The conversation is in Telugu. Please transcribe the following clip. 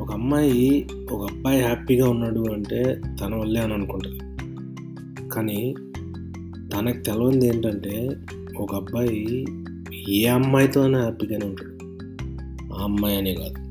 ఒక అమ్మాయి ఒక అబ్బాయి హ్యాపీగా ఉన్నాడు అంటే తన వల్లే అని అనుకుంటుంది. కానీ తనకు తెలియంది ఏంటంటే ఒక అబ్బాయి ఏ అమ్మాయితోనే హ్యాపీగానే ఉంటాడు. ఆ అమ్మాయి అనే కాదు.